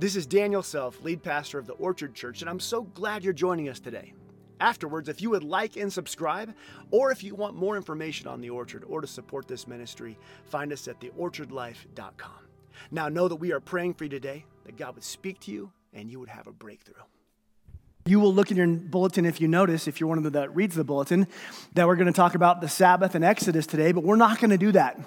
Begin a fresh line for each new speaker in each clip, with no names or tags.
This is Daniel Self, lead pastor of the Orchard Church, and I'm so glad you're joining us today. Afterwards, if you would like and subscribe, or if you want more information on the Orchard or to support this ministry, find us at theorchardlife.com. Now, know that we are praying for you today, that God would speak to you and you would have a breakthrough. You will look in your bulletin if you notice, if you're one of them that reads the bulletin, that we're going to talk about the Sabbath and Exodus today, but we're not going to do that.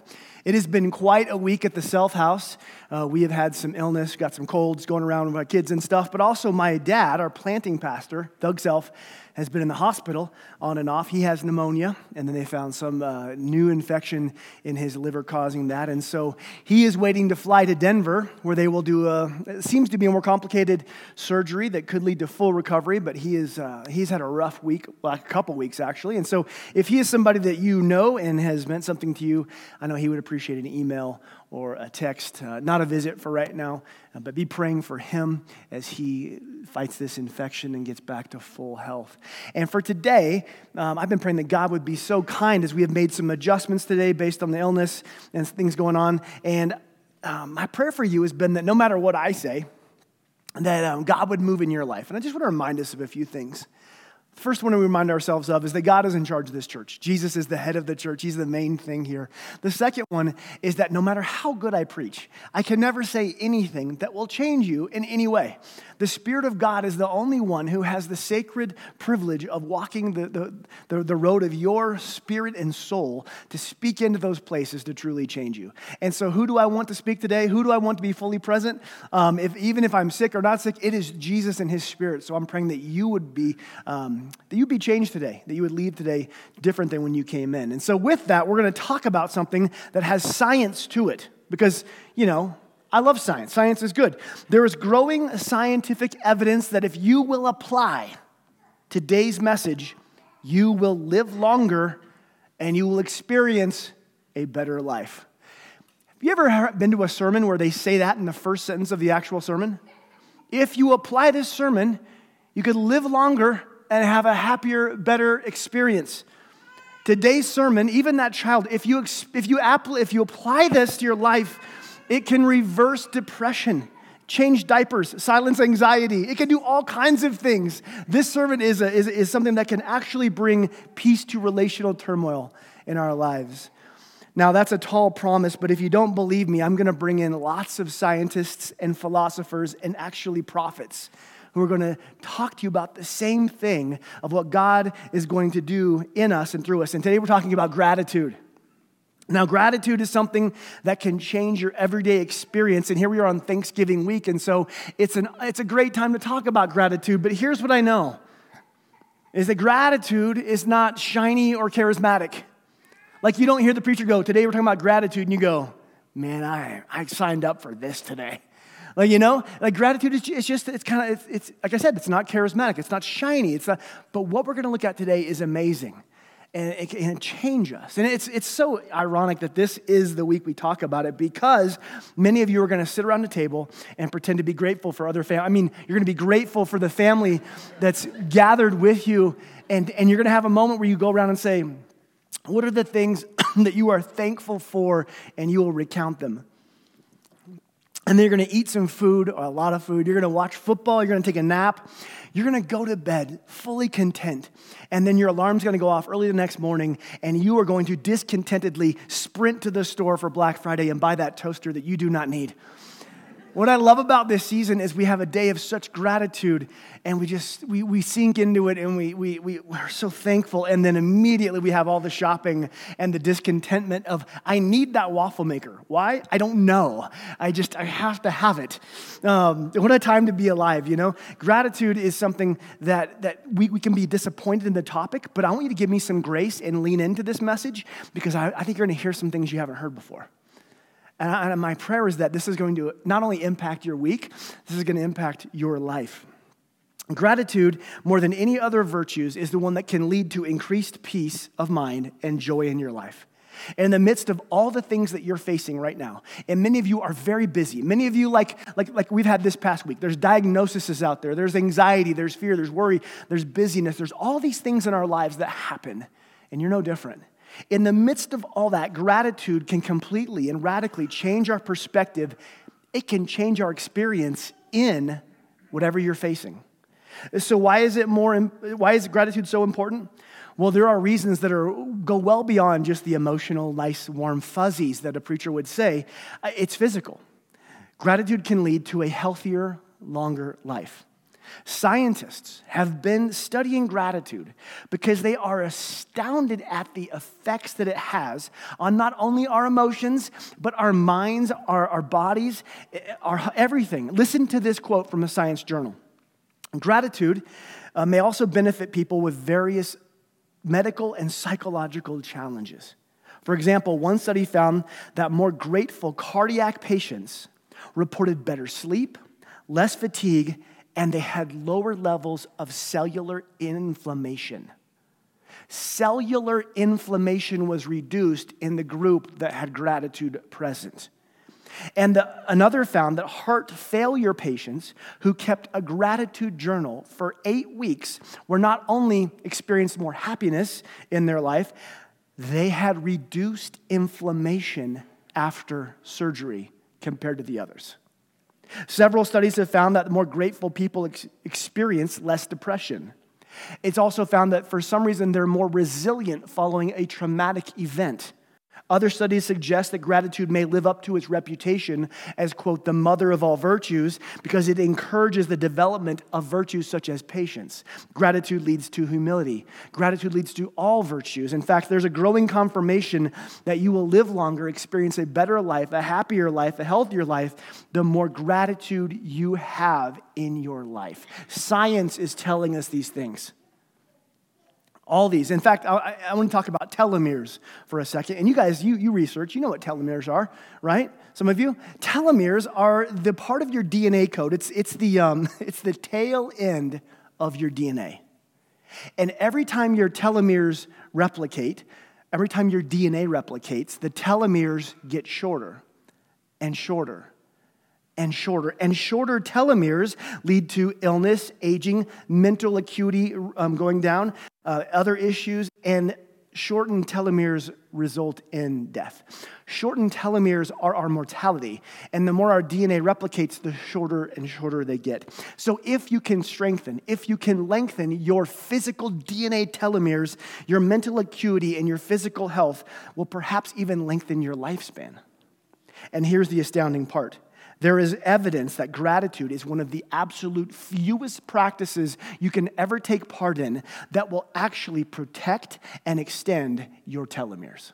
It has been quite a week at the Self House. Uh, we have had some illness, got some colds going around with my kids and stuff, but also my dad, our planting pastor, Doug Self, has been in the hospital on and off. He has pneumonia, and then they found some uh, new infection in his liver causing that. And so he is waiting to fly to Denver, where they will do a, it seems to be a more complicated surgery that could lead to full recovery, but he is, uh, he's had a rough week, like a couple weeks actually. And so if he is somebody that you know and has meant something to you, I know he would appreciate an email or a text. Uh, not a visit for right now, uh, but be praying for him as he fights this infection and gets back to full health. And for today, um, I've been praying that God would be so kind as we have made some adjustments today based on the illness and things going on. And um, my prayer for you has been that no matter what I say, that um, God would move in your life. And I just want to remind us of a few things. First one we remind ourselves of is that God is in charge of this church. Jesus is the head of the church. He's the main thing here. The second one is that no matter how good I preach, I can never say anything that will change you in any way. The Spirit of God is the only one who has the sacred privilege of walking the, the, the, the road of your spirit and soul to speak into those places to truly change you. And so, who do I want to speak today? Who do I want to be fully present? Um, if, even if I'm sick or not sick, it is Jesus and His Spirit. So, I'm praying that you would be. Um, that you'd be changed today, that you would leave today different than when you came in. And so, with that, we're going to talk about something that has science to it because, you know, I love science. Science is good. There is growing scientific evidence that if you will apply today's message, you will live longer and you will experience a better life. Have you ever been to a sermon where they say that in the first sentence of the actual sermon? If you apply this sermon, you could live longer and have a happier, better experience. Today's sermon, even that child, if you, if you, if you apply this to your life, it can reverse depression, change diapers, silence anxiety. It can do all kinds of things. This sermon is, a, is, is something that can actually bring peace to relational turmoil in our lives. Now, that's a tall promise, but if you don't believe me, I'm going to bring in lots of scientists and philosophers and actually prophets who are going to talk to you about the same thing of what God is going to do in us and through us. And today we're talking about gratitude. Now, gratitude is something that can change your everyday experience. And here we are on Thanksgiving week. And so it's, an, it's a great time to talk about gratitude. But here's what I know is that gratitude is not shiny or charismatic. Like you don't hear the preacher go, Today we're talking about gratitude, and you go, Man, I, I signed up for this today. Like, you know, like gratitude is it's just, it's kind of, it's, it's, like I said, it's not charismatic, it's not shiny, it's not, but what we're going to look at today is amazing. And it can change us. And it's, it's so ironic that this is the week we talk about it because many of you are going to sit around the table and pretend to be grateful for other family. I mean, you're going to be grateful for the family that's gathered with you. And, and you're going to have a moment where you go around and say, What are the things that you are thankful for? And you will recount them. And then you're going to eat some food, a lot of food. You're going to watch football. You're going to take a nap. You're going to go to bed fully content. And then your alarm's going to go off early the next morning, and you are going to discontentedly sprint to the store for Black Friday and buy that toaster that you do not need. What I love about this season is we have a day of such gratitude and we just we, we sink into it and we, we, we, we're so thankful. And then immediately we have all the shopping and the discontentment of i need that waffle maker. Why? I don't know. I just i have to have it. Um, what a time to be alive you know? Gratitude is something that that we, we can be disappointed in the topic but i want you to give me some grace and lean into this message because i, I think you're going to hear some things you haven't heard before and, I, and my prayer is that this is going to not only impact your week this is going to impact your life Gratitude, more than any other virtues, is the one that can lead to increased peace of mind and joy in your life. In the midst of all the things that you're facing right now, and many of you are very busy. Many of you, like, like, like we've had this past week, there's diagnoses out there, there's anxiety, there's fear, there's worry, there's busyness, there's all these things in our lives that happen, and you're no different. In the midst of all that, gratitude can completely and radically change our perspective. It can change our experience in whatever you're facing. So why is it more why is gratitude so important? Well, there are reasons that are go well beyond just the emotional, nice, warm fuzzies that a preacher would say. Uh, it's physical. Gratitude can lead to a healthier, longer life. Scientists have been studying gratitude because they are astounded at the effects that it has on not only our emotions, but our minds, our, our bodies, eh, our everything. Listen to this quote from a science journal. Gratitude uh, may also benefit people with various medical and psychological challenges. For example, one study found that more grateful cardiac patients reported better sleep, less fatigue, and they had lower levels of cellular inflammation. Cellular inflammation was reduced in the group that had gratitude present. And the, another found that heart failure patients who kept a gratitude journal for eight weeks were not only experienced more happiness in their life, they had reduced inflammation after surgery compared to the others. Several studies have found that more grateful people ex- experience less depression. It's also found that for some reason they're more resilient following a traumatic event. Other studies suggest that gratitude may live up to its reputation as, quote, the mother of all virtues because it encourages the development of virtues such as patience. Gratitude leads to humility. Gratitude leads to all virtues. In fact, there's a growing confirmation that you will live longer, experience a better life, a happier life, a healthier life, the more gratitude you have in your life. Science is telling us these things. All these. In fact, I, I, want to talk about telomeres for a second. And you guys, you, you research, you know what telomeres are, right? Some of you? Telomeres are the part of your DNA code. It's, it's, the, um, it's the tail end of your DNA. And every time your telomeres replicate, every time your DNA replicates, the telomeres get shorter and shorter and shorter. And shorter telomeres lead to illness, aging, mental acuity um, going down, uh, other issues, and shortened telomeres result in death. Shortened telomeres are our mortality, and the more our DNA replicates, the shorter and shorter they get. So, if you can strengthen, if you can lengthen your physical DNA telomeres, your mental acuity and your physical health will perhaps even lengthen your lifespan. And here's the astounding part there is evidence that gratitude is one of the absolute fewest practices you can ever take part in that will actually protect and extend your telomeres.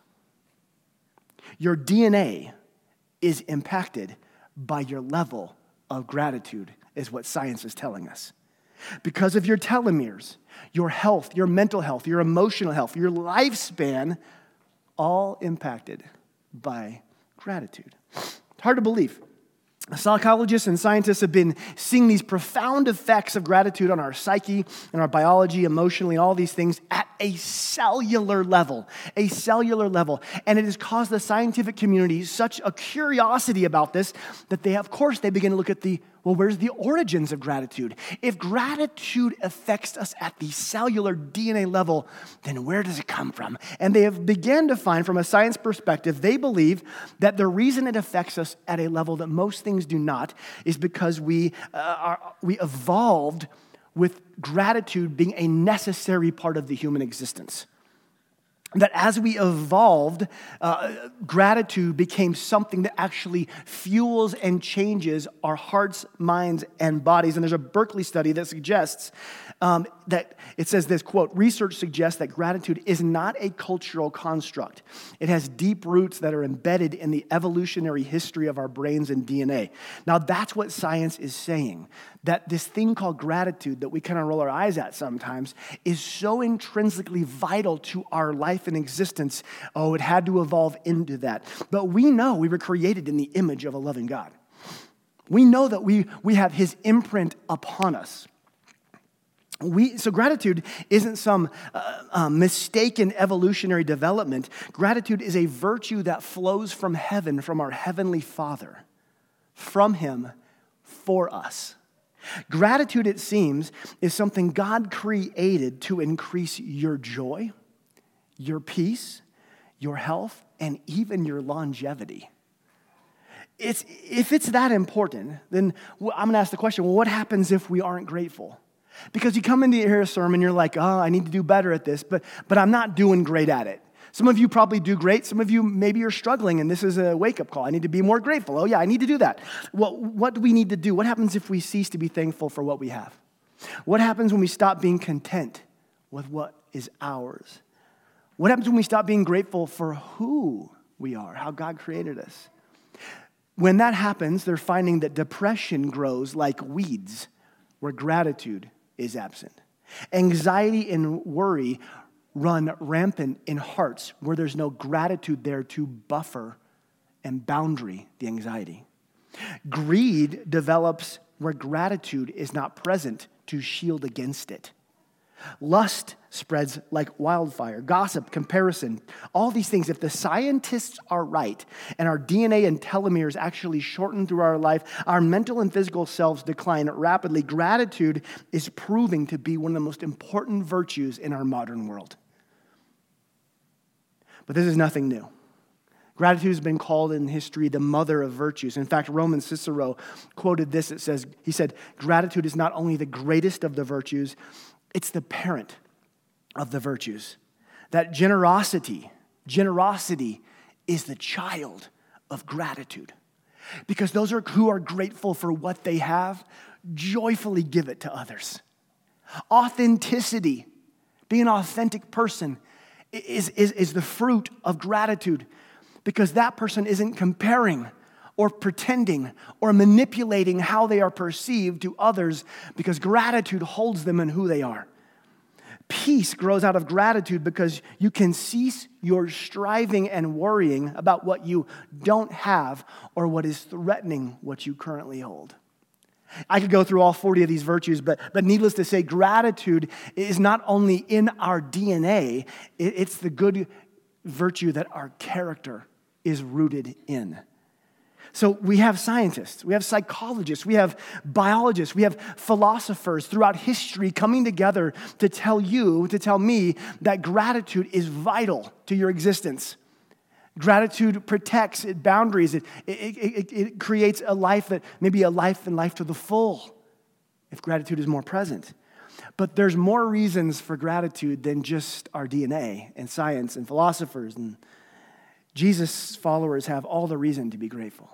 Your DNA is impacted by your level of gratitude, is what science is telling us. Because of your telomeres, your health, your mental health, your emotional health, your lifespan, all impacted by gratitude. It's hard to believe. Psychologists and scientists have been seeing these profound effects of gratitude on our psyche and our biology, emotionally, all these things at a cellular level, a cellular level. And it has caused the scientific community such a curiosity about this that they, of course, they begin to look at the well, where's the origins of gratitude? If gratitude affects us at the cellular DNA level, then where does it come from? And they have begun to find, from a science perspective, they believe that the reason it affects us at a level that most things do not is because we, uh, are, we evolved with gratitude being a necessary part of the human existence that as we evolved, uh, gratitude became something that actually fuels and changes our hearts, minds, and bodies. And there's a Berkeley study that suggests um, that it says this quote research suggests that gratitude is not a cultural construct it has deep roots that are embedded in the evolutionary history of our brains and dna now that's what science is saying that this thing called gratitude that we kind of roll our eyes at sometimes is so intrinsically vital to our life and existence. Oh, it had to evolve into that. But we know we were created in the image of a loving God. We know that we, we have his imprint upon us. We, so, gratitude isn't some uh, uh, mistaken evolutionary development. Gratitude is a virtue that flows from heaven, from our heavenly Father, from Him for us. Gratitude, it seems, is something God created to increase your joy, your peace, your health, and even your longevity. it's, if it's that important, then I'm going to ask the question well, what happens if we aren't grateful? Because you come into a sermon, you're like, oh, I need to do better at this, but, but I'm not doing great at it. Some of you probably do great. Some of you, maybe you're struggling, and this is a wake up call. I need to be more grateful. Oh, yeah, I need to do that. Well, what do we need to do? What happens if we cease to be thankful for what we have? What happens when we stop being content with what is ours? What happens when we stop being grateful for who we are, how God created us? When that happens, they're finding that depression grows like weeds where gratitude is absent. Anxiety and worry run rampant in hearts where there's no gratitude there to buffer and boundary the anxiety. Greed develops where gratitude is not present to shield against it. Lust spreads like wildfire, gossip, comparison, all these things. If the scientists are right and our DNA and telomeres actually shorten through our life, our mental and physical selves decline rapidly. Gratitude is proving to be one of the most important virtues in our modern world. But this is nothing new. Gratitude has been called in history the mother of virtues. In fact, Roman Cicero quoted this. It says, he said, Gratitude is not only the greatest of the virtues, it's the parent of the virtues. That generosity, generosity is the child of gratitude. Because those are, who are grateful for what they have joyfully give it to others. Authenticity, being an authentic person, is, is, is the fruit of gratitude because that person isn't comparing or pretending or manipulating how they are perceived to others because gratitude holds them in who they are. Peace grows out of gratitude because you can cease your striving and worrying about what you don't have or what is threatening what you currently hold. I could go through all 40 of these virtues, but, but needless to say, gratitude is not only in our DNA, it's the good virtue that our character is rooted in. So we have scientists, we have psychologists, we have biologists, we have philosophers throughout history coming together to tell you, to tell me that gratitude is vital to your existence. Gratitude protects it boundaries. It, it, it, it creates a life that maybe a life and life to the full if gratitude is more present. But there's more reasons for gratitude than just our DNA and science and philosophers and Jesus' followers have all the reason to be grateful.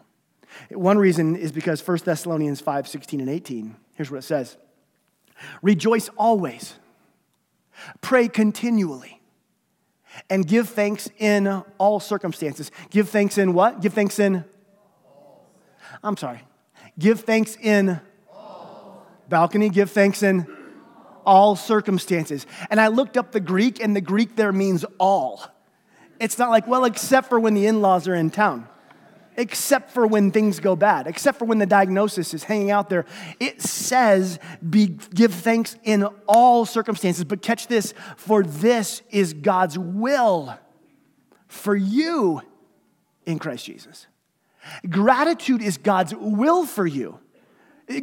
One reason is because 1 Thessalonians 5 16 and 18, here's what it says Rejoice always, pray continually, and give thanks in all circumstances. Give thanks in what? Give thanks in. I'm sorry. Give thanks in. Balcony, give thanks in all circumstances. And I looked up the Greek, and the Greek there means all. It's not like, well, except for when the in laws are in town, except for when things go bad, except for when the diagnosis is hanging out there. It says, be, give thanks in all circumstances. But catch this, for this is God's will for you in Christ Jesus. Gratitude is God's will for you.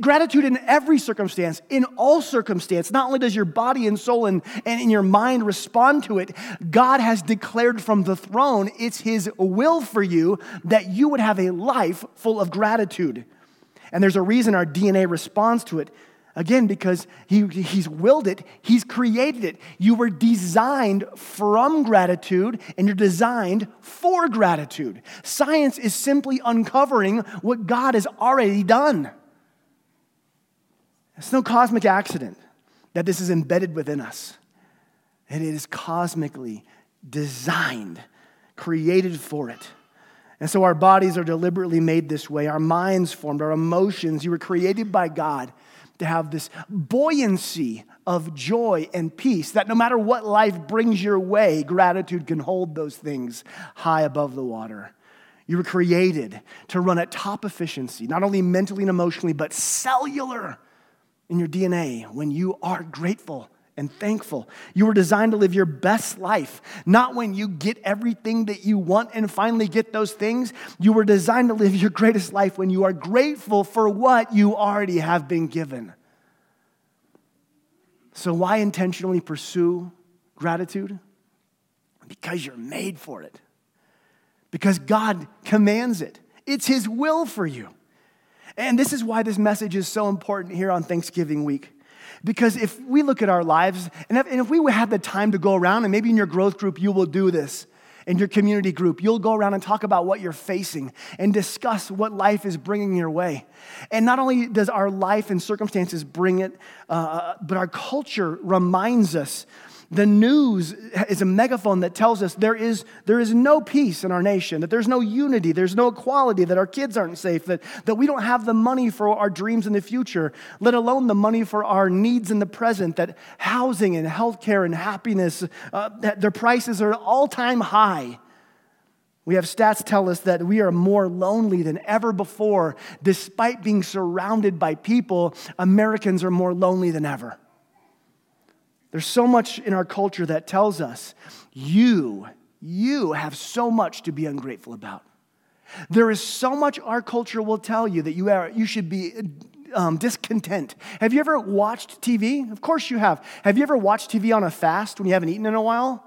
Gratitude in every circumstance, in all circumstance. Not only does your body and soul and, and in your mind respond to it, God has declared from the throne it's His will for you that you would have a life full of gratitude. And there's a reason our DNA responds to it. Again, because he, He's willed it, He's created it. You were designed from gratitude and you're designed for gratitude. Science is simply uncovering what God has already done. It's no cosmic accident that this is embedded within us. And it is cosmically designed, created for it. And so our bodies are deliberately made this way, our minds formed, our emotions. You were created by God to have this buoyancy of joy and peace that no matter what life brings your way, gratitude can hold those things high above the water. You were created to run at top efficiency, not only mentally and emotionally, but cellular in your DNA when you are grateful and thankful. You were designed to live your best life, not when you get everything that you want and finally get those things. You were designed to live your greatest life when you are grateful for what you already have been given. So, why intentionally pursue gratitude? Because you're made for it. Because God commands it. It's His will for you. And this is why this message is so important here on Thanksgiving week. Because if we look at our lives, and if, and if we had the time to go around, and maybe in your growth group you will do this, in your community group, you'll go around and talk about what you're facing and discuss what life is bringing your way. And not only does our life and circumstances bring it, uh, but our culture reminds us the news is a megaphone that tells us there is, there is no peace in our nation, that there's no unity, there's no equality, that our kids aren't safe, that, that we don't have the money for our dreams in the future, let alone the money for our needs in the present, that housing and healthcare and happiness, uh, that their prices are all time high. We have stats tell us that we are more lonely than ever before. Despite being surrounded by people, Americans are more lonely than ever. There's so much in our culture that tells us you, you have so much to be ungrateful about. There is so much our culture will tell you that you, are, you should be um, discontent. Have you ever watched TV? Of course you have. Have you ever watched TV on a fast when you haven't eaten in a while?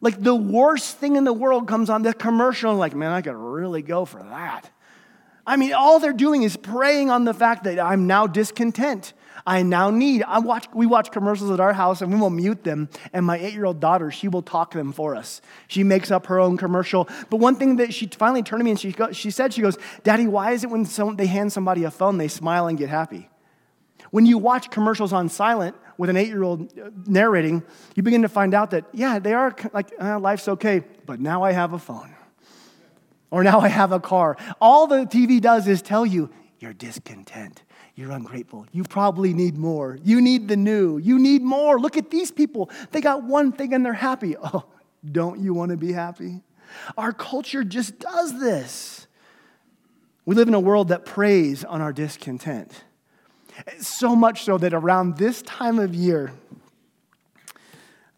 Like the worst thing in the world comes on the commercial, and like, man, I could really go for that. I mean, all they're doing is preying on the fact that I'm now discontent. I now need. I watch, we watch commercials at our house and we will mute them. And my eight year old daughter, she will talk them for us. She makes up her own commercial. But one thing that she finally turned to me and she, go, she said, she goes, Daddy, why is it when some, they hand somebody a phone, they smile and get happy? When you watch commercials on silent with an eight year old uh, narrating, you begin to find out that, yeah, they are like, uh, life's okay, but now I have a phone. Or now I have a car. All the TV does is tell you, you're discontent. You're ungrateful. You probably need more. You need the new. You need more. Look at these people. They got one thing and they're happy. Oh, don't you want to be happy? Our culture just does this. We live in a world that preys on our discontent. So much so that around this time of year,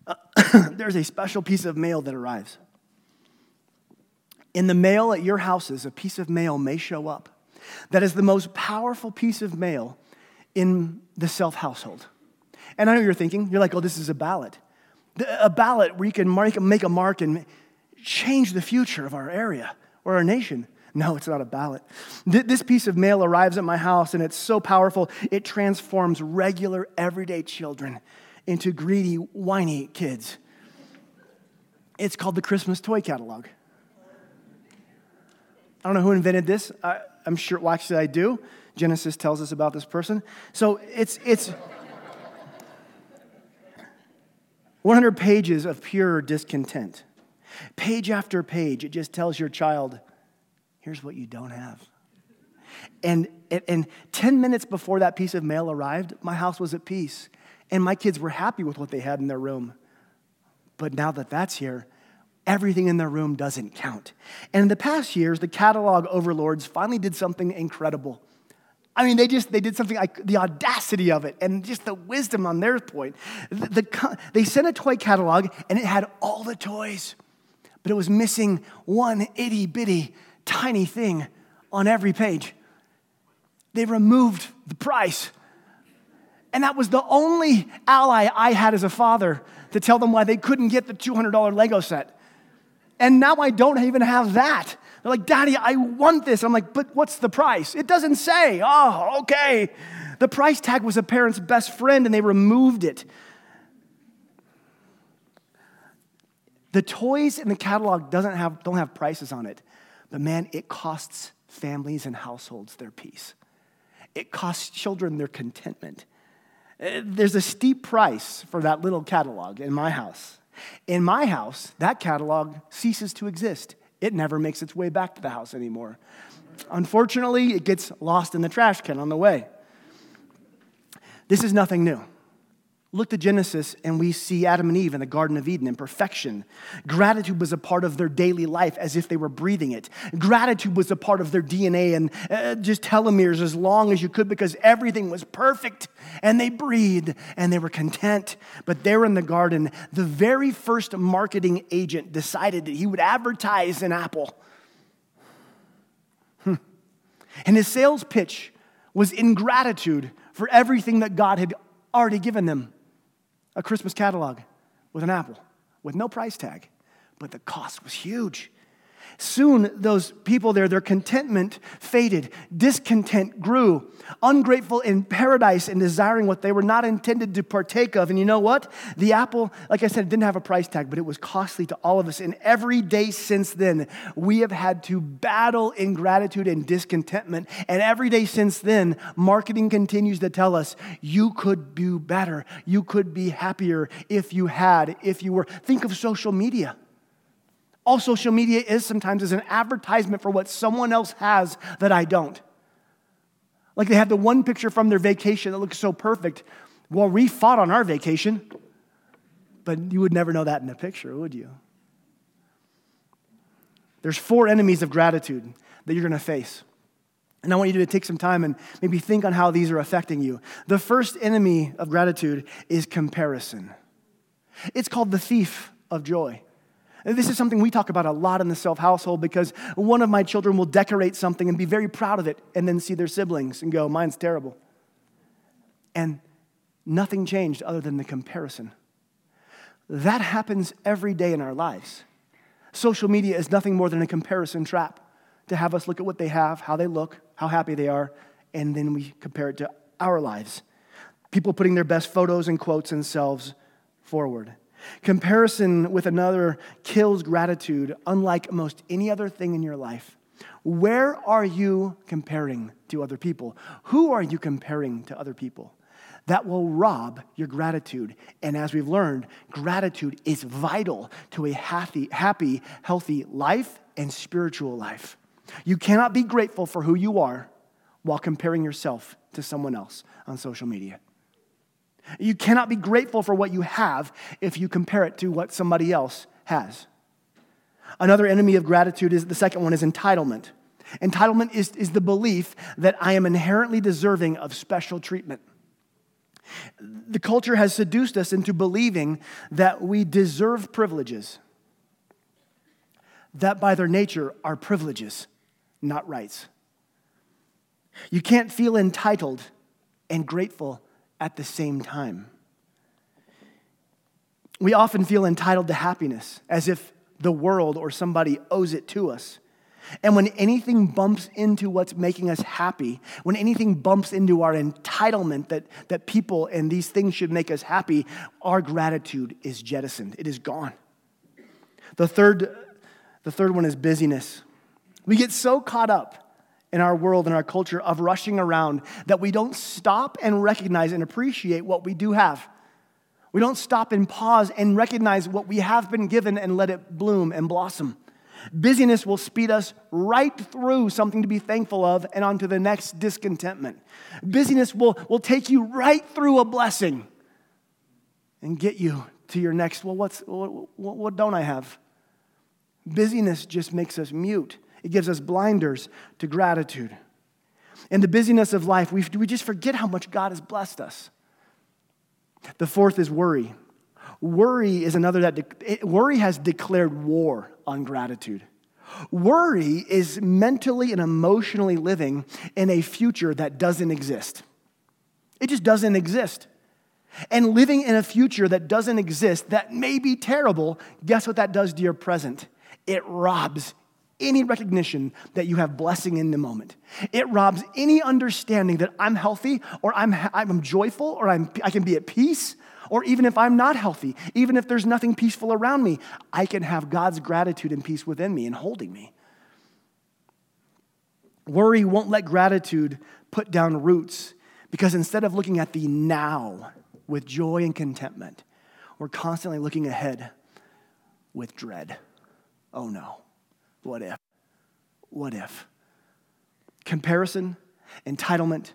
uh, there's a special piece of mail that arrives. In the mail at your houses, a piece of mail may show up that is the most powerful piece of mail in the self household. And I know you're thinking, you're like, oh, this is a ballot. A ballot where you can make a mark and change the future of our area or our nation. No, it's not a ballot. This piece of mail arrives at my house and it's so powerful, it transforms regular, everyday children into greedy, whiny kids. It's called the Christmas Toy Catalog. I don't know who invented this. I, I'm sure, well, actually, I do. Genesis tells us about this person. So it's, it's 100 pages of pure discontent. Page after page, it just tells your child, here's what you don't have. And, and 10 minutes before that piece of mail arrived, my house was at peace. And my kids were happy with what they had in their room. But now that that's here, everything in their room doesn't count. And in the past years, the catalog overlords finally did something incredible. I mean, they just they did something like the audacity of it and just the wisdom on their point. The, the, they sent a toy catalog and it had all the toys, but it was missing one itty bitty tiny thing on every page. They removed the price. And that was the only ally I had as a father to tell them why they couldn't get the $200 Lego set. And now I don't even have that. They're like, Daddy, I want this. I'm like, but what's the price? It doesn't say. Oh, okay. The price tag was a parent's best friend and they removed it. The toys in the catalog doesn't have, don't have prices on it, but man, it costs families and households their peace. It costs children their contentment. Uh, there's a steep price for that little catalog in my house. In my house, that catalog ceases to exist. It never makes its way back to the house anymore. Unfortunately, it gets lost in the trash can on the way. This is nothing new. Look to Genesis and we see Adam and Eve in the Garden of Eden in perfection. Gratitude was a part of their daily life as if they were breathing it. Gratitude was a part of their DNA and uh, just telomeres as long as you could because everything was perfect and they breathed and they were content. But there in the garden, the very first marketing agent decided that he would advertise an apple. Hmm. And his sales pitch was ingratitude for everything that God had already given them a Christmas catalog with an apple with no price tag, but the cost was huge. Soon, those people there, their contentment faded, discontent grew, ungrateful in paradise and desiring what they were not intended to partake of. And you know what? The apple, like I said, didn't have a price tag, but it was costly to all of us. And every day since then, we have had to battle ingratitude and discontentment. And every day since then, marketing continues to tell us you could do better, you could be happier if you had, if you were. Think of social media. All social media is sometimes is an advertisement for what someone else has that I don't. Like they have the one picture from their vacation that looks so perfect. Well, we fought on our vacation, but you would never know that in the picture, would you? There's four enemies of gratitude that you're going to face. And I want you to take some time and maybe think on how these are affecting you. The first enemy of gratitude is comparison. It's called the thief of joy. This is something we talk about a lot in the self household because one of my children will decorate something and be very proud of it and then see their siblings and go, mine's terrible. And nothing changed other than the comparison. That happens every day in our lives. Social media is nothing more than a comparison trap to have us look at what they have, how they look, how happy they are, and then we compare it to our lives. People putting their best photos and quotes and selves forward. Comparison with another kills gratitude, unlike most any other thing in your life. Where are you comparing to other people? Who are you comparing to other people? That will rob your gratitude. And as we've learned, gratitude is vital to a happy, happy, healthy life and spiritual life. You cannot be grateful for who you are while comparing yourself to someone else on social media. You cannot be grateful for what you have if you compare it to what somebody else has. Another enemy of gratitude is the second one is entitlement. Entitlement is, is the belief that I am inherently deserving of special treatment. The culture has seduced us into believing that we deserve privileges, that by their nature are privileges, not rights. You can't feel entitled and grateful at the same time. We often feel entitled to happiness as if the world or somebody owes it to us. And when anything bumps into what's making us happy, when anything bumps into our entitlement that, that people and these things should make us happy, our gratitude is jettisoned. It is gone. The third, the third one is busyness. We get so caught up in our world and our culture of rushing around that we don't stop and recognize and appreciate what we do have. We don't stop and pause and recognize what we have been given and let it bloom and blossom. Busyness will speed us right through something to be thankful of and onto the next discontentment. Busyness will, will take you right through a blessing and get you to your next, well, what's, what, what don't I have? Busyness just makes us mute. It gives us blinders to gratitude. In the busyness of life, we, we just forget how much God has blessed us. The fourth is worry. Worry is another that, de- worry has declared war on gratitude. Worry is mentally and emotionally living in a future that doesn't exist. It just doesn't exist. And living in a future that doesn't exist, that may be terrible, guess what that does to your present? It robs any recognition that you have blessing in the moment. It robs any understanding that I'm healthy or I'm, I'm joyful or I'm, I can be at peace. Or even if I'm not healthy, even if there's nothing peaceful around me, I can have God's gratitude and peace within me and holding me. Worry won't let gratitude put down roots because instead of looking at the now with joy and contentment, we're constantly looking ahead with dread. Oh no. What if? What if? Comparison, entitlement,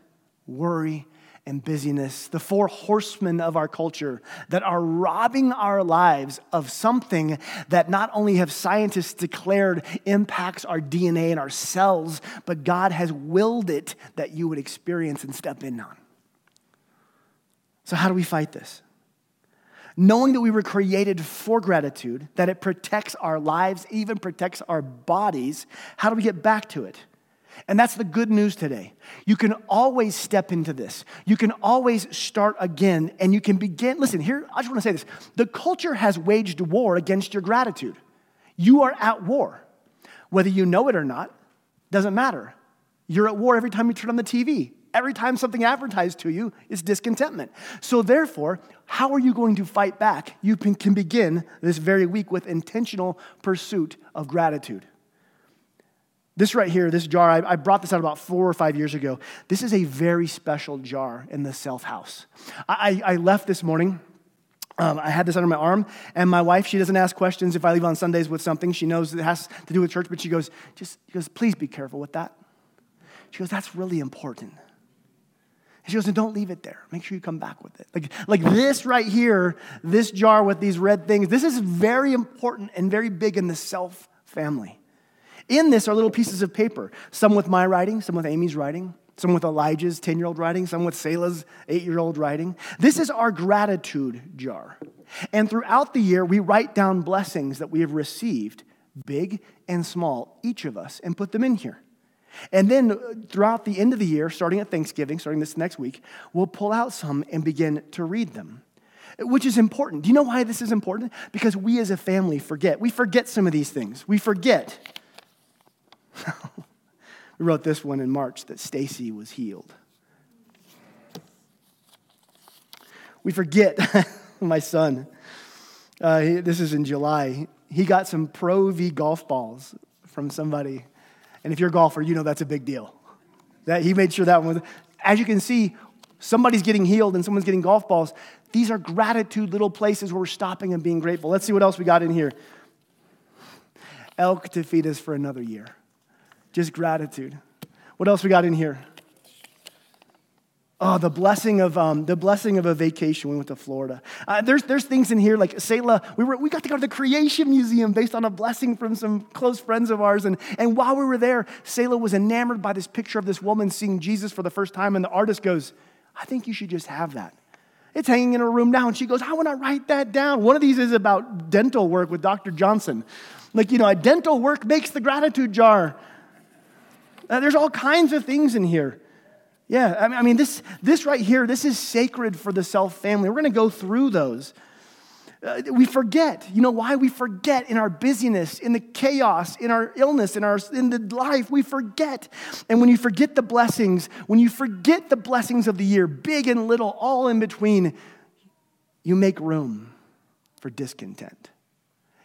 worry, and busyness, the four horsemen of our culture that are robbing our lives of something that not only have scientists declared impacts our DNA and our cells, but God has willed it that you would experience and step in on. So, how do we fight this? Knowing that we were created for gratitude, that it protects our lives, even protects our bodies, how do we get back to it? And that's the good news today. You can always step into this. You can always start again, and you can begin. Listen, here, I just want to say this the culture has waged war against your gratitude. You are at war. Whether you know it or not, doesn't matter. You're at war every time you turn on the TV. Every time something advertised to you is discontentment. So, therefore, how are you going to fight back? You can begin this very week with intentional pursuit of gratitude. This right here, this jar, I, brought this out about four or five years ago. This is a very special jar in the self house. I, I, left this morning. Um, I had this under my arm, and my wife, she doesn't ask questions if I leave on Sundays with something. She knows it has to do with church, but she goes, just she goes, please be careful with that. She goes, that's really important. And she goes, and don't leave it there. Make sure you come back with it. Like, like this right here, this jar with these red things, this is very important and very big in the self family. In this are little pieces of paper, some with my writing, some with Amy's writing, some with Elijah's 10 year old writing, some with Selah's 8 year old writing. This is our gratitude jar. And throughout the year, we write down blessings that we have received, big and small, each of us, and put them in here. And then uh, throughout the end of the year, starting at Thanksgiving, starting this next week, we'll pull out some and begin to read them, which is important. Do you know why this is important? Because we as a family forget. We forget some of these things. We forget we wrote this one in March that Stacy was healed. We forget my son. Uh, this is in July. He got some Pro V golf balls from somebody. And if you're a golfer, you know that's a big deal. That he made sure that one was. As you can see, somebody's getting healed and someone's getting golf balls. These are gratitude little places where we're stopping and being grateful. Let's see what else we got in here. Elk to feed us for another year. Just gratitude. What else we got in here? Oh, the blessing of um, the blessing of a vacation. We went to Florida. Uh, there's there's things in here like Selah. We were we got to go to the Creation Museum based on a blessing from some close friends of ours. And and while we were there, Selah was enamored by this picture of this woman seeing Jesus for the first time. And the artist goes, "I think you should just have that." It's hanging in her room now. And she goes, "I want to write that down." One of these is about dental work with Dr. Johnson. Like you know, a dental work makes the gratitude jar. Uh, there's all kinds of things in here. Yeah, I mean, this, this right here, this is sacred for the self family. We're going to go through those. Uh, we forget. You know why? We forget in our busyness, in the chaos, in our illness, in, our, in the life. We forget. And when you forget the blessings, when you forget the blessings of the year, big and little, all in between, you make room for discontent.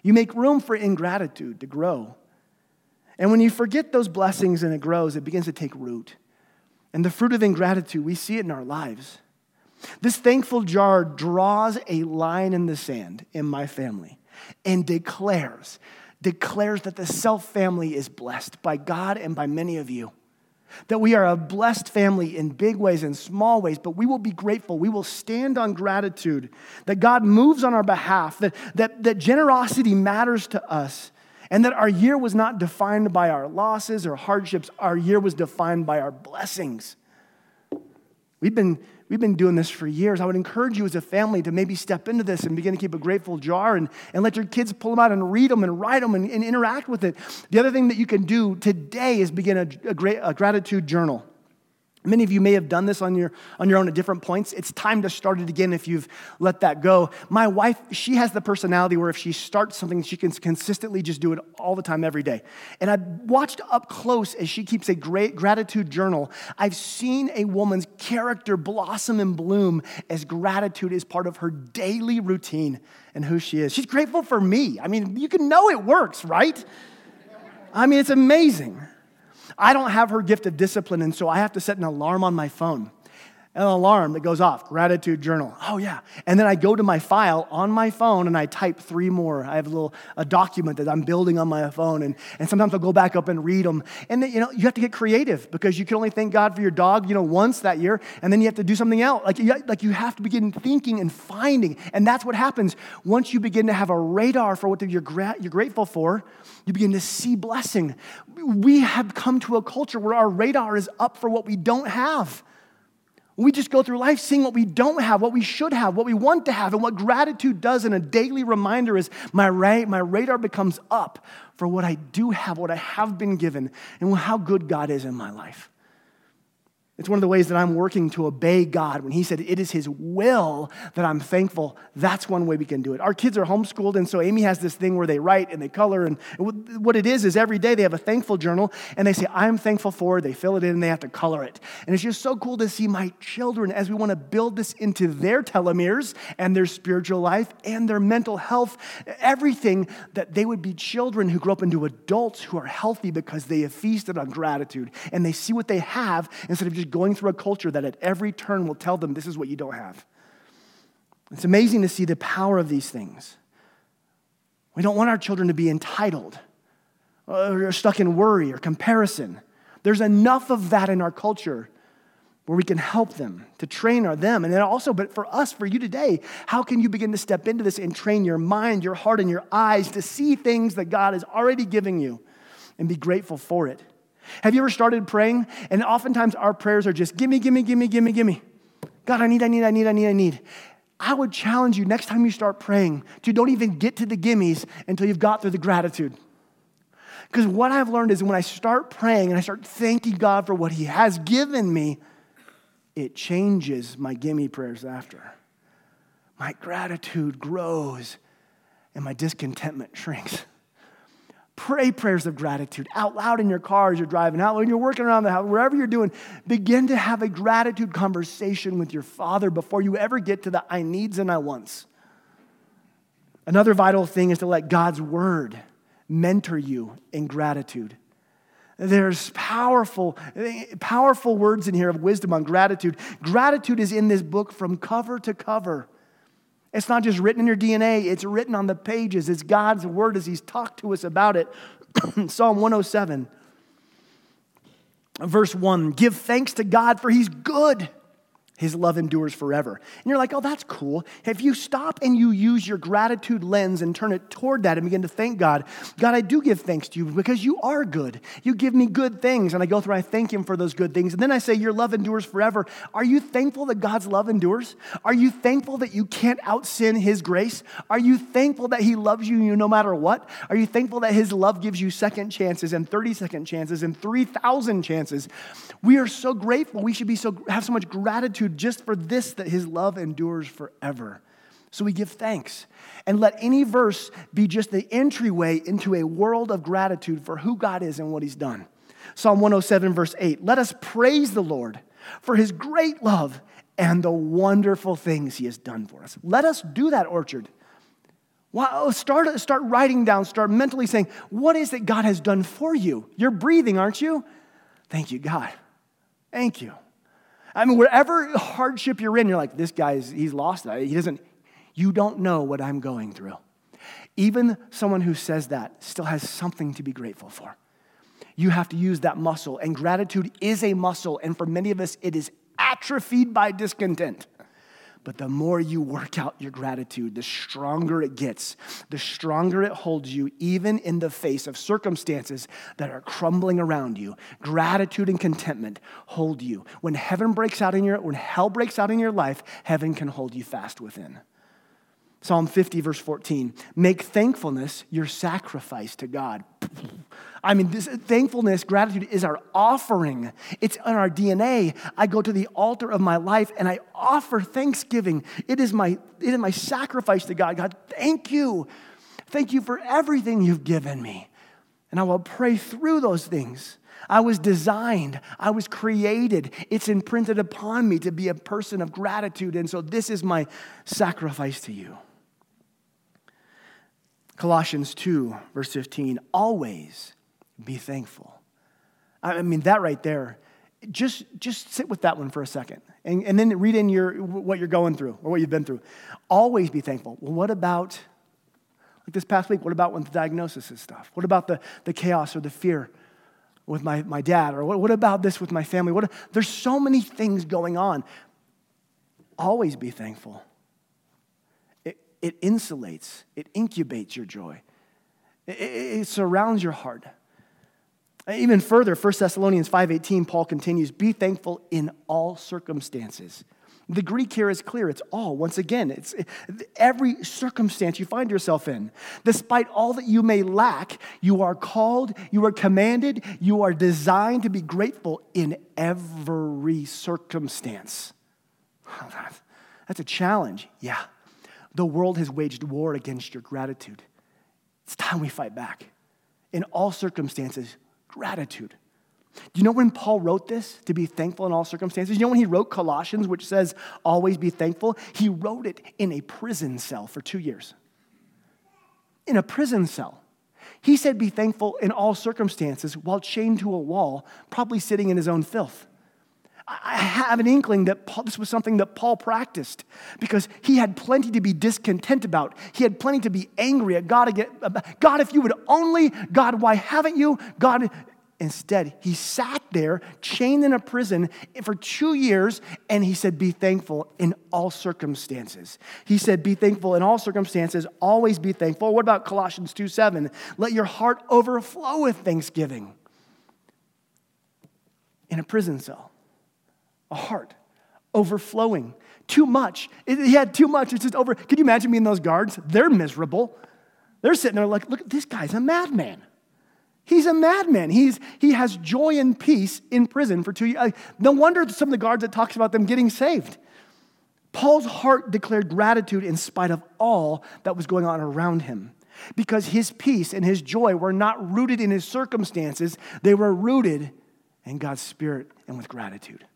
You make room for ingratitude to grow. And when you forget those blessings and it grows, it begins to take root. And the fruit of ingratitude, we see it in our lives. This thankful jar draws a line in the sand in my family and declares, declares that the self family is blessed by God and by many of you. That we are a blessed family in big ways and small ways, but we will be grateful. We will stand on gratitude. That God moves on our behalf, that, that, that generosity matters to us, and that our year was not defined by our losses or hardships, our year was defined by our blessings. We've been, we've been doing this for years. I would encourage you as a family to maybe step into this and begin to keep a grateful jar and, and let your kids pull them out and read them and write them and, and interact with it. The other thing that you can do today is begin a, a, great, a gratitude journal. Many of you may have done this on your, on your own at different points. It's time to start it again if you've let that go. My wife, she has the personality where if she starts something, she can consistently just do it all the time, every day. And I've watched up close as she keeps a great gratitude journal. I've seen a woman's character blossom and bloom as gratitude is part of her daily routine and who she is. She's grateful for me. I mean, you can know it works, right? I mean, it's amazing. I don't have her gift of discipline, and so I have to set an alarm on my phone. An alarm that goes off, gratitude journal. Oh, yeah. And then I go to my file on my phone and I type three more. I have a little a document that I'm building on my phone, and, and sometimes I'll go back up and read them. And you know, you have to get creative because you can only thank God for your dog, you know, once that year, and then you have to do something else. Like you, like you have to begin thinking and finding. And that's what happens once you begin to have a radar for what you're, gra- you're grateful for you begin to see blessing. We have come to a culture where our radar is up for what we don't have. We just go through life seeing what we don't have, what we should have, what we want to have, and what gratitude does in a daily reminder is my, ra- my radar becomes up for what I do have, what I have been given, and how good God is in my life. It's one of the ways that I'm working to obey God. When He said it is His will that I'm thankful, that's one way we can do it. Our kids are homeschooled, and so Amy has this thing where they write and they color. And what it is, is every day they have a thankful journal and they say, I'm thankful for, they fill it in, and they have to color it. And it's just so cool to see my children as we want to build this into their telomeres and their spiritual life and their mental health, everything that they would be children who grow up into adults who are healthy because they have feasted on gratitude and they see what they have instead of just going through a culture that at every turn will tell them this is what you don't have. It's amazing to see the power of these things. We don't want our children to be entitled or stuck in worry or comparison. There's enough of that in our culture where we can help them to train our them and then also but for us for you today how can you begin to step into this and train your mind your heart and your eyes to see things that god is already giving you and be grateful for it have you ever started praying? And oftentimes our prayers are just gimme, gimme, gimme, gimme, gimme. God, I need, I need, I need, I need, I need. I would challenge you next time you start praying to don't even get to the gimmies until you've got through the gratitude. Because what I've learned is when I start praying and I start thanking God for what He has given me, it changes my gimme prayers after. My gratitude grows and my discontentment shrinks. Pray prayers of gratitude out loud in your car as you're driving, out when you're working around the house, wherever you're doing. Begin to have a gratitude conversation with your Father before you ever get to the I needs and I wants. Another vital thing is to let God's word mentor you in gratitude. There's powerful, powerful words in here of wisdom on gratitude. Gratitude is in this book from cover to cover. It's not just written in your DNA, it's written on the pages. It's God's word as He's talked to us about it. Psalm 107, verse 1 Give thanks to God, for He's good. His love endures forever. And you're like, oh, that's cool. If you stop and you use your gratitude lens and turn it toward that and begin to thank God, God, I do give thanks to you because you are good. You give me good things. And I go through, and I thank Him for those good things. And then I say, Your love endures forever. Are you thankful that God's love endures? Are you thankful that you can't out sin His grace? Are you thankful that He loves you no matter what? Are you thankful that His love gives you second chances and 30 second chances and 3,000 chances? We are so grateful. We should be so, have so much gratitude just for this that his love endures forever. So we give thanks. And let any verse be just the entryway into a world of gratitude for who God is and what he's done. Psalm 107, verse 8 Let us praise the Lord for his great love and the wonderful things he has done for us. Let us do that, Orchard. Wow, oh, start, start writing down, start mentally saying, What is it God has done for you? You're breathing, aren't you? Thank you, God. Thank you. I mean, wherever hardship you're in, you're like, this guy's, he's lost that. He doesn't, you don't know what I'm going through. Even someone who says that still has something to be grateful for. You have to use that muscle, and gratitude is a muscle, and for many of us, it is atrophied by discontent. But the more you work out your gratitude, the stronger it gets, the stronger it holds you, even in the face of circumstances that are crumbling around you. Gratitude and contentment hold you. When heaven breaks out in your, when hell breaks out in your life, heaven can hold you fast within. Psalm 50, verse 14 Make thankfulness your sacrifice to God. I mean, this thankfulness, gratitude is our offering. It's in our DNA. I go to the altar of my life and I offer thanksgiving. It is my, it is my sacrifice to God. God, thank you. Thank you for everything you've given me. And I will pray through those things. I was designed, I was created. It's imprinted upon me to be a person of gratitude. And so this is my sacrifice to you. Colossians 2, verse 15, always be thankful. I mean, that right there, just, just sit with that one for a second and, and then read in your, what you're going through or what you've been through. Always be thankful. Well, what about, like this past week, what about when the diagnosis is stuff? What about the, the chaos or the fear with my, my dad? Or what, what about this with my family? What, there's so many things going on. Always be thankful. It insulates, it incubates your joy, it, it, it surrounds your heart. Even further, 1 Thessalonians 5:18, Paul continues, "Be thankful in all circumstances." The Greek here is clear. It's all. Once again, it's every circumstance you find yourself in. Despite all that you may lack, you are called, you are commanded, you are designed to be grateful in every circumstance. That's a challenge. Yeah. The world has waged war against your gratitude. It's time we fight back. In all circumstances, gratitude. Do you know when Paul wrote this, to be thankful in all circumstances? You know when he wrote Colossians, which says, always be thankful? He wrote it in a prison cell for two years. In a prison cell. He said, be thankful in all circumstances while chained to a wall, probably sitting in his own filth. I have an inkling that Paul, this was something that Paul practiced because he had plenty to be discontent about. He had plenty to be angry at God. God, if you would only, God, why haven't you? God, Instead, he sat there chained in a prison for two years and he said, Be thankful in all circumstances. He said, Be thankful in all circumstances, always be thankful. What about Colossians 2 7? Let your heart overflow with thanksgiving. In a prison cell, a heart overflowing. Too much. He had too much. It's just over. Can you imagine being those guards? They're miserable. They're sitting there like, Look, this guy's a madman. He's a madman. He's, he has joy and peace in prison for two years. Uh, no wonder some of the guards that talks about them getting saved. Paul's heart declared gratitude in spite of all that was going on around him because his peace and his joy were not rooted in his circumstances, they were rooted in God's Spirit and with gratitude.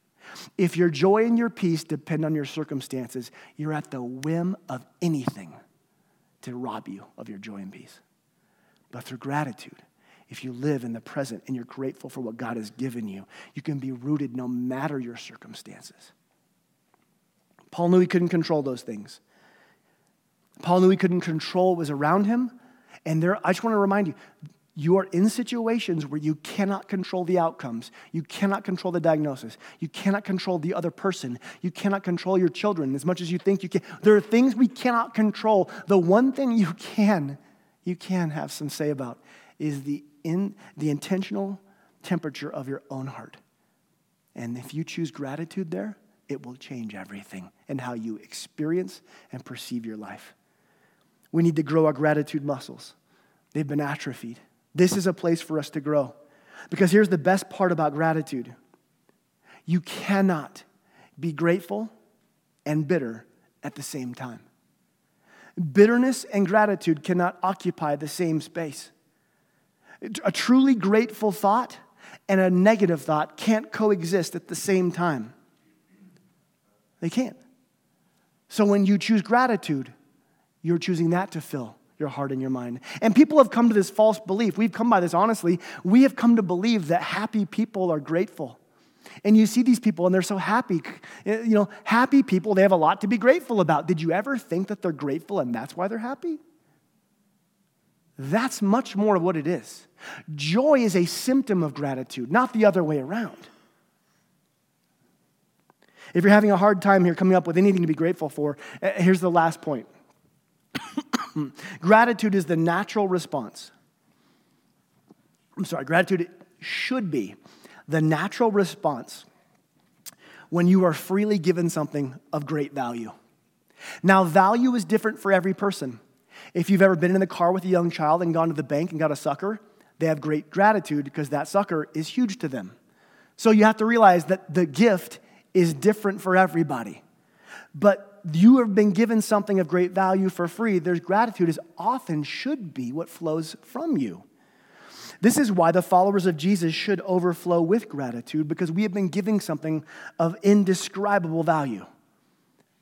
If your joy and your peace depend on your circumstances, you're at the whim of anything to rob you of your joy and peace. But through gratitude, if you live in the present and you're grateful for what God has given you, you can be rooted no matter your circumstances. Paul knew he couldn't control those things. Paul knew he couldn't control what was around him. And there, I just want to remind you, you are in situations where you cannot control the outcomes. You cannot control the diagnosis. You cannot control the other person. You cannot control your children as much as you think you can. There are things we cannot control. The one thing you can, you can have some say about is the in the intentional temperature of your own heart. And if you choose gratitude there, it will change everything and how you experience and perceive your life. We need to grow our gratitude muscles. They've been atrophied. This is a place for us to grow. Because here's the best part about gratitude you cannot be grateful and bitter at the same time. Bitterness and gratitude cannot occupy the same space. A truly grateful thought and a negative thought can't coexist at the same time. They can't. So when you choose gratitude, you're choosing that to fill your heart and your mind. And people have come to this false belief. We've come by this honestly. We have come to believe that happy people are grateful. And you see these people and they're so happy. You know, happy people, they have a lot to be grateful about. Did you ever think that they're grateful and that's why they're happy? That's much more of what it is. Joy is a symptom of gratitude, not the other way around. If you're having a hard time here coming up with anything to be grateful for, eh, here's the last point gratitude is the natural response. I'm sorry, gratitude should be the natural response when you are freely given something of great value. Now, value is different for every person. If you've ever been in the car with a young child and gone to the bank and got a sucker, they have great gratitude because that sucker is huge to them. So you have to realize that the gift is different for everybody. But you have been given something of great value for free. There's gratitude is often should be what flows from you. This is why the followers of Jesus should overflow with gratitude because we have been giving something of indescribable value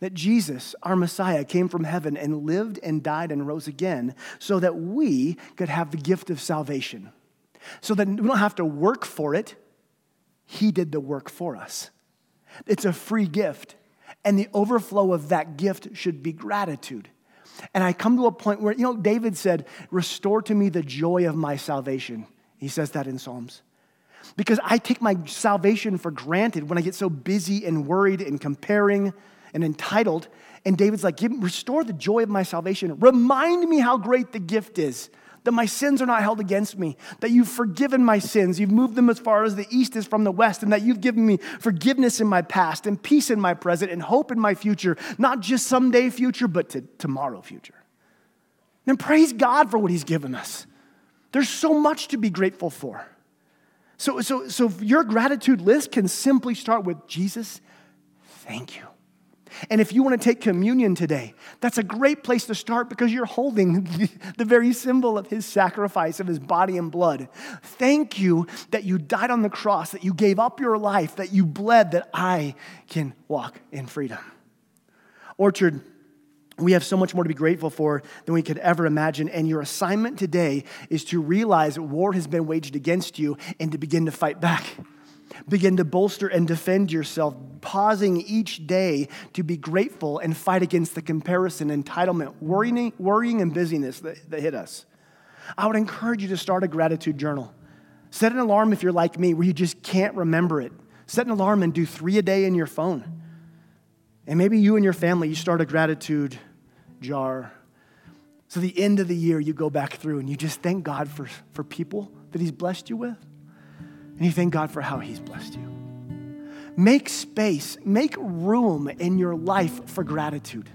that Jesus, our Messiah, came from heaven and lived and died and rose again so that we could have the gift of salvation. So that we don't have to work for it, He did the work for us. It's a free gift, and the overflow of that gift should be gratitude. And I come to a point where, you know, David said, Restore to me the joy of my salvation. He says that in Psalms. Because I take my salvation for granted when I get so busy and worried and comparing and entitled. And David's like, Restore the joy of my salvation. Remind me how great the gift is that my sins are not held against me, that you've forgiven my sins, you've moved them as far as the east is from the west, and that you've given me forgiveness in my past, and peace in my present, and hope in my future, not just someday future, but to tomorrow future. And praise God for what He's given us. There's so much to be grateful for. So, so, so your gratitude list can simply start with Jesus, thank you. And if you want to take communion today, that's a great place to start because you're holding the, very symbol of his sacrifice, of his body and blood. Thank you that you died on the cross, that you gave up your life, that you bled, that I can walk in freedom. Orchard, we have so much more to be grateful for than we could ever imagine. And your assignment today is to realize war has been waged against you and to begin to fight back. Begin to bolster and defend yourself, pausing each day to be grateful and fight against the comparison, entitlement, worrying, worrying and busyness that, that hit us. I would encourage you to start a gratitude journal. Set an alarm if you're like me, where you just can't remember it. Set an alarm and do three a day in your phone. And maybe you and your family, you start a gratitude jar. So the end of the year, you go back through and you just thank God for, for people that He's blessed you with. And you thank God for how He's blessed you. Make space, make room in your life for gratitude.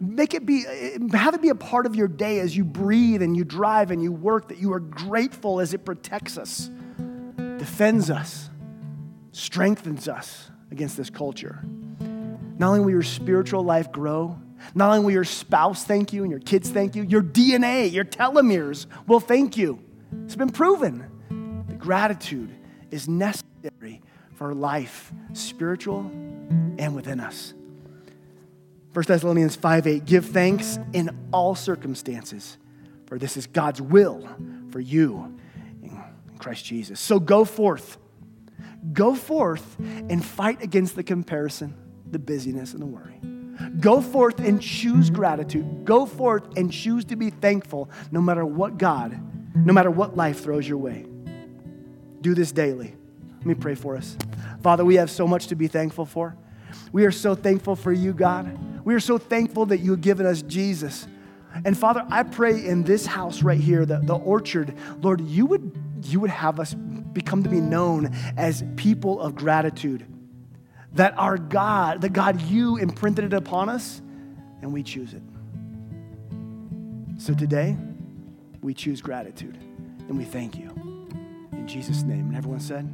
Make it be, have it be a part of your day as you breathe and you drive and you work that you are grateful as it protects us, defends us, strengthens us against this culture. Not only will your spiritual life grow, not only will your spouse thank you and your kids thank you, your DNA, your telomeres will thank you. It's been proven that gratitude is necessary for life, spiritual and within us. 1 Thessalonians 5 8, give thanks in all circumstances, for this is God's will for you in Christ Jesus. So go forth. Go forth and fight against the comparison, the busyness, and the worry. Go forth and choose gratitude. Go forth and choose to be thankful no matter what God, no matter what life throws your way. Do this daily. Let me pray for us. Father, we have so much to be thankful for. We are so thankful for you, God. We are so thankful that you have given us Jesus. And Father, I pray in this house right here, the, the orchard, Lord, you would, you would have us become to be known as people of gratitude that our God, the God you imprinted it upon us, and we choose it. So today, we choose gratitude and we thank you. In Jesus' name. And everyone said,